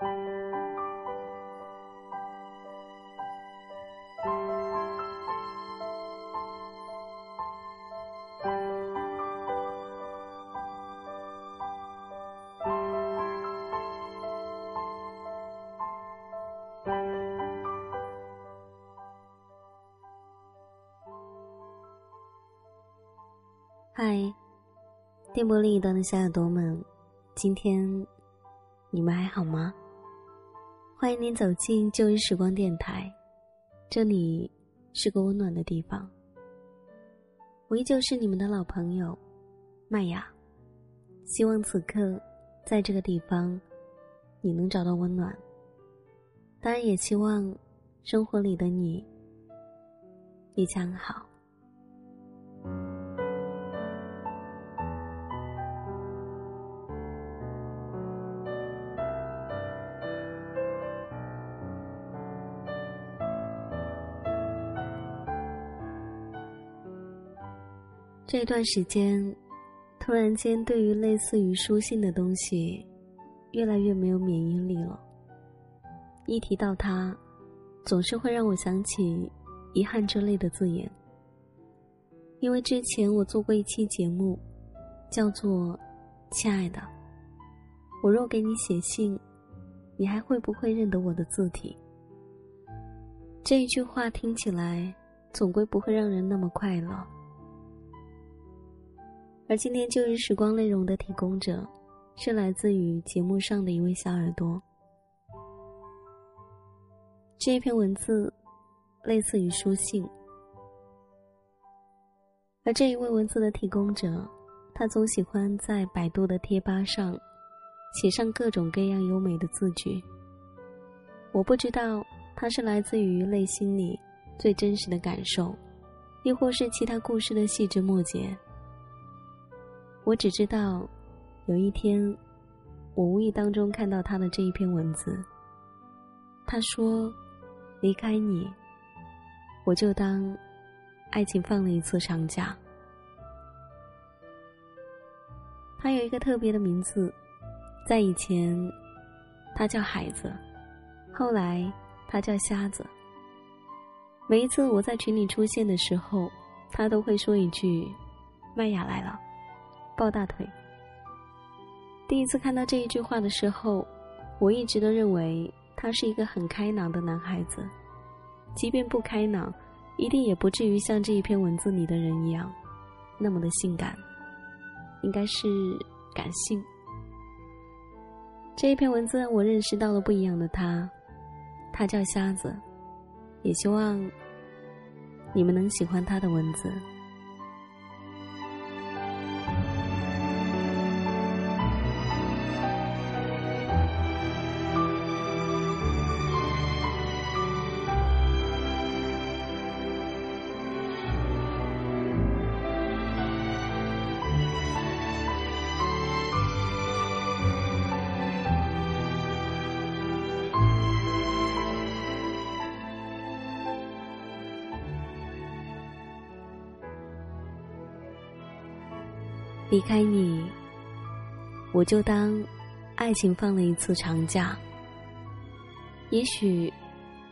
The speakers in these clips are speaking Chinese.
嗨，电波另一端的小耳朵们，今天你们还好吗？欢迎您走进旧日时光电台，这里是个温暖的地方。我依旧是你们的老朋友麦雅，希望此刻在这个地方你能找到温暖。当然，也希望生活里的你一切安好。这段时间，突然间对于类似于书信的东西，越来越没有免疫力了。一提到它，总是会让我想起遗憾之类的字眼。因为之前我做过一期节目，叫做“亲爱的，我若给你写信，你还会不会认得我的字体？”这一句话听起来，总归不会让人那么快乐。而今天旧日时光内容的提供者，是来自于节目上的一位小耳朵。这一篇文字，类似于书信。而这一位文字的提供者，他总喜欢在百度的贴吧上，写上各种各样优美的字句。我不知道他是来自于内心里最真实的感受，亦或是其他故事的细枝末节。我只知道，有一天，我无意当中看到他的这一篇文字。他说：“离开你，我就当爱情放了一次长假。”他有一个特别的名字，在以前，他叫海子，后来他叫瞎子。每一次我在群里出现的时候，他都会说一句：“麦雅来了。”抱大腿。第一次看到这一句话的时候，我一直都认为他是一个很开朗的男孩子，即便不开朗，一定也不至于像这一篇文字里的人一样，那么的性感，应该是感性。这一篇文字让我认识到了不一样的他，他叫瞎子，也希望你们能喜欢他的文字。离开你，我就当爱情放了一次长假。也许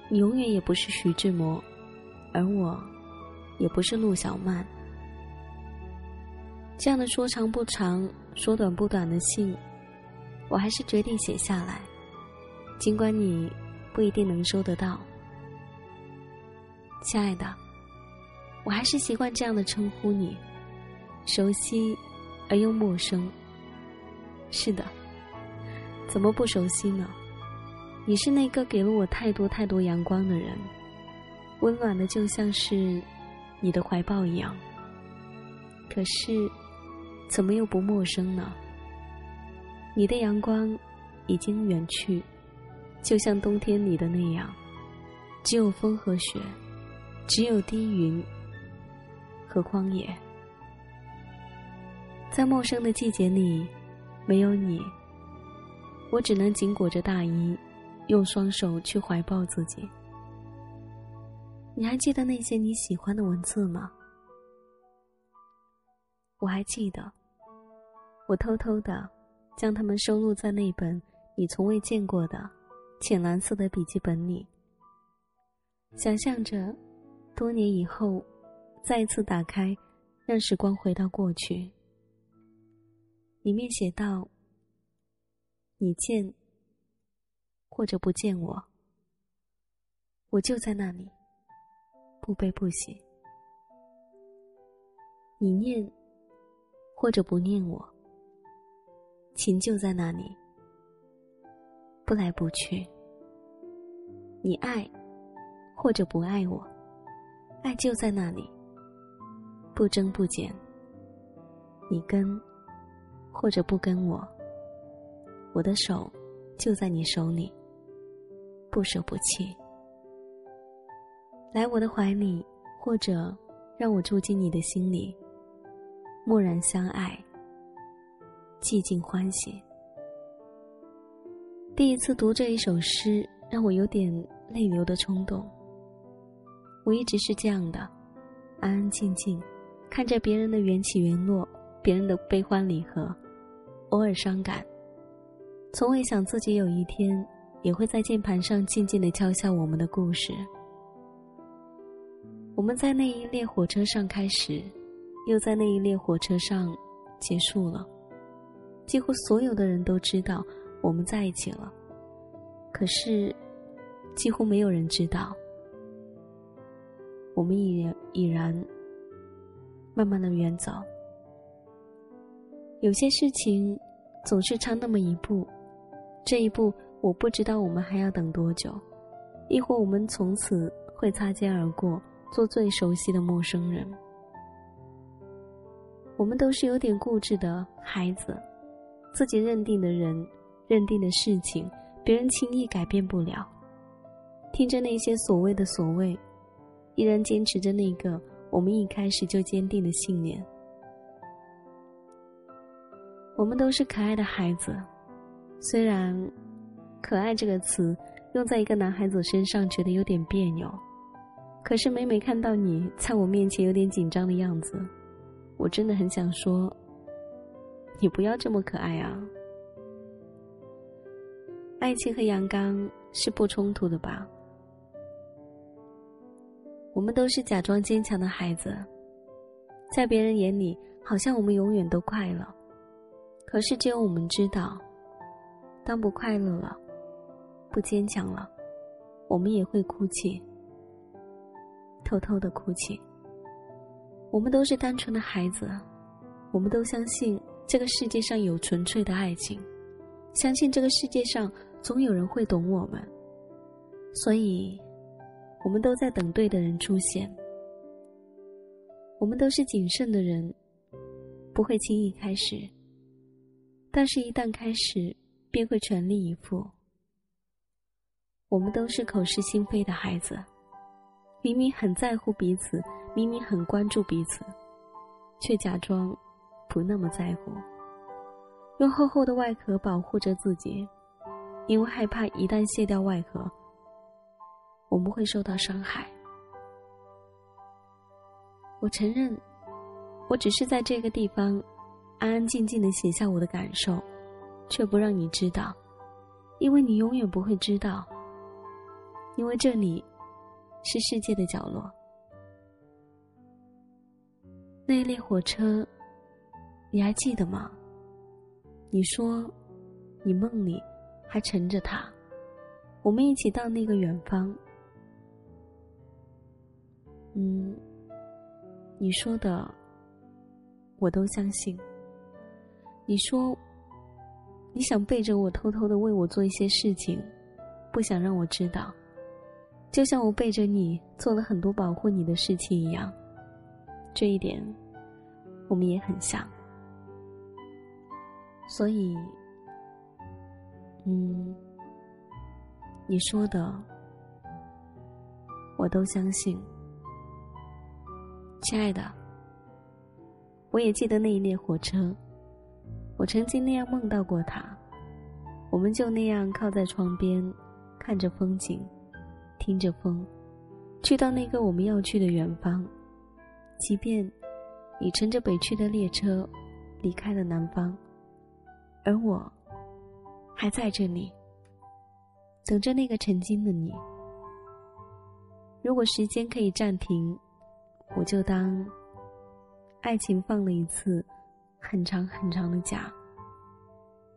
你永远也不是徐志摩，而我也不是陆小曼。这样的说长不长，说短不短的信，我还是决定写下来，尽管你不一定能收得到。亲爱的，我还是习惯这样的称呼你，熟悉。而又陌生。是的，怎么不熟悉呢？你是那个给了我太多太多阳光的人，温暖的就像是你的怀抱一样。可是，怎么又不陌生呢？你的阳光已经远去，就像冬天里的那样，只有风和雪，只有低云和荒野。在陌生的季节里，没有你，我只能紧裹着大衣，用双手去怀抱自己。你还记得那些你喜欢的文字吗？我还记得，我偷偷的将它们收录在那本你从未见过的浅蓝色的笔记本里，想象着多年以后再次打开，让时光回到过去。里面写道：“你见或者不见我，我就在那里，不悲不喜。你念或者不念我，情就在那里。”不来不去，你爱或者不爱我，爱就在那里，不增不减。你跟或者不跟我，我的手就在你手里，不舍不弃。来我的怀里，或者让我住进你的心里，默然相爱，寂静欢喜。第一次读这一首诗，让我有点泪流的冲动。我一直是这样的，安安静静，看着别人的缘起缘落，别人的悲欢离合，偶尔伤感，从未想自己有一天也会在键盘上静静的敲下我们的故事。我们在那一列火车上开始，又在那一列火车上结束了。几乎所有的人都知道。我们在一起了，可是几乎没有人知道，我们已然已然慢慢的远走。有些事情总是差那么一步，这一步我不知道我们还要等多久，亦或我们从此会擦肩而过，做最熟悉的陌生人。我们都是有点固执的孩子，自己认定的人。认定的事情，别人轻易改变不了。听着那些所谓的所谓，依然坚持着那个我们一开始就坚定的信念。我们都是可爱的孩子，虽然“可爱”这个词用在一个男孩子身上觉得有点别扭，可是每每看到你在我面前有点紧张的样子，我真的很想说：“你不要这么可爱啊！”爱情和阳刚是不冲突的吧？我们都是假装坚强的孩子，在别人眼里，好像我们永远都快乐。可是只有我们知道，当不快乐了，不坚强了，我们也会哭泣，偷偷的哭泣。我们都是单纯的孩子，我们都相信这个世界上有纯粹的爱情，相信这个世界上。总有人会懂我们，所以，我们都在等对的人出现。我们都是谨慎的人，不会轻易开始，但是，一旦开始，便会全力以赴。我们都是口是心非的孩子，明明很在乎彼此，明明很关注彼此，却假装不那么在乎，用厚厚的外壳保护着自己。因为害怕一旦卸掉外壳，我们会受到伤害。我承认，我只是在这个地方安安静静的写下我的感受，却不让你知道，因为你永远不会知道，因为这里是世界的角落。那一列火车，你还记得吗？你说，你梦里。还乘着他，我们一起到那个远方。嗯，你说的，我都相信。你说，你想背着我偷偷的为我做一些事情，不想让我知道，就像我背着你做了很多保护你的事情一样。这一点，我们也很像。所以。嗯，你说的我都相信，亲爱的。我也记得那一列火车，曾经那样梦到过他。我们就那样靠在窗边，看着风景，听着风，去到那个我们要去的远方。即便你乘着北去的列车离开了南方，而我。还在这里，等着那个曾经的你。如果时间可以暂停，我就当爱情放了一次很长很长的假，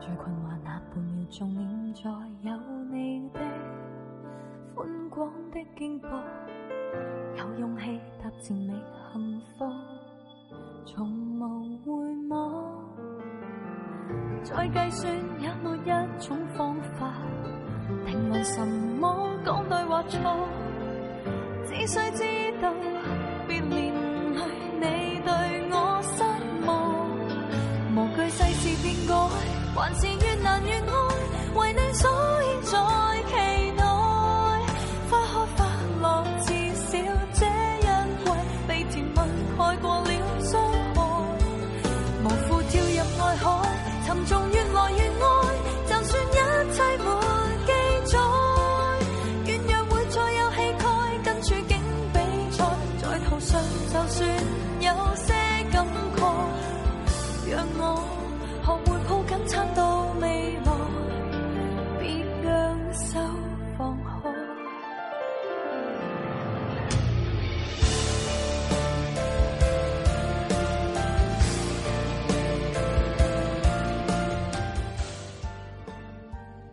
最困惑那半秒钟，念在有你的宽广的肩膊，有勇气踏前觅幸福，从无回望。再计算也没一种方法，定论什么讲对或错，只需知道。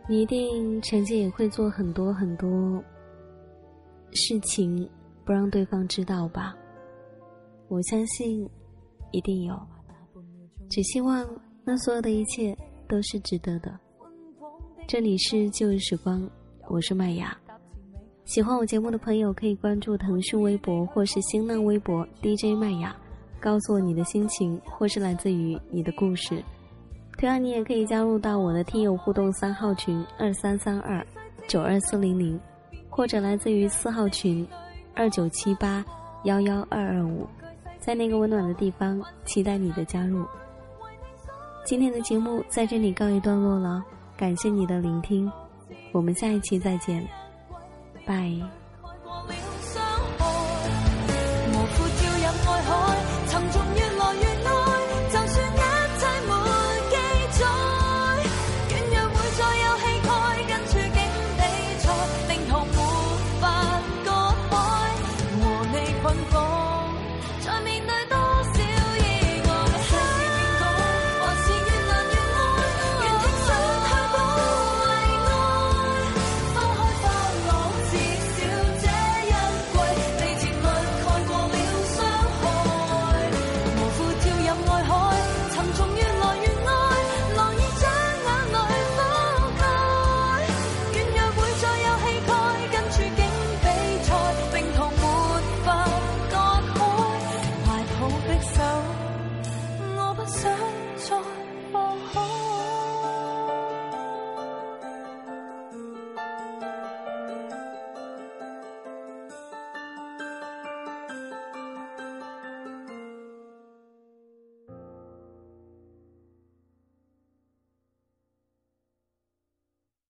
你一定曾经也会做很多很多事情，不让对方知道吧？我相信，一定有。只希望那所有的一切都是值得的。这里是旧日时光，我是麦雅。喜欢我节目的朋友可以关注腾讯微博或是新浪微博 DJ 麦雅，告诉我你的心情或是来自于你的故事。同样，你也可以加入到我的听友互动三号群二三三二九二四零零，或者来自于四号群二九七八幺幺二二五。在那个温暖的地方，期待你的加入。今天的节目在这里告一段落了，感谢你的聆听，我们下一期再见，拜。